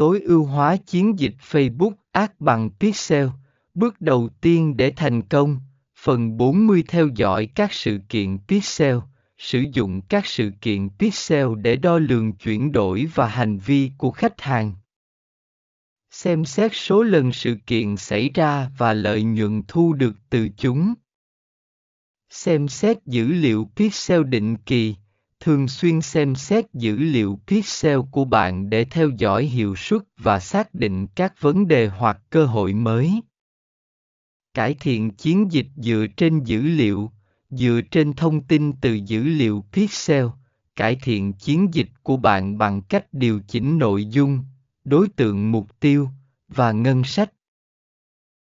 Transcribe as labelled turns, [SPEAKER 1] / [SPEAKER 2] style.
[SPEAKER 1] tối ưu hóa chiến dịch Facebook Ads bằng Pixel. Bước đầu tiên để thành công, phần 40 theo dõi các sự kiện Pixel, sử dụng các sự kiện Pixel để đo lường chuyển đổi và hành vi của khách hàng. Xem xét số lần sự kiện xảy ra và lợi nhuận thu được từ chúng. Xem xét dữ liệu Pixel định kỳ, thường xuyên xem xét dữ liệu pixel của bạn để theo dõi hiệu suất và xác định các vấn đề hoặc cơ hội mới. Cải thiện chiến dịch dựa trên dữ liệu, dựa trên thông tin từ dữ liệu pixel, cải thiện chiến dịch của bạn bằng cách điều chỉnh nội dung, đối tượng mục tiêu và ngân sách.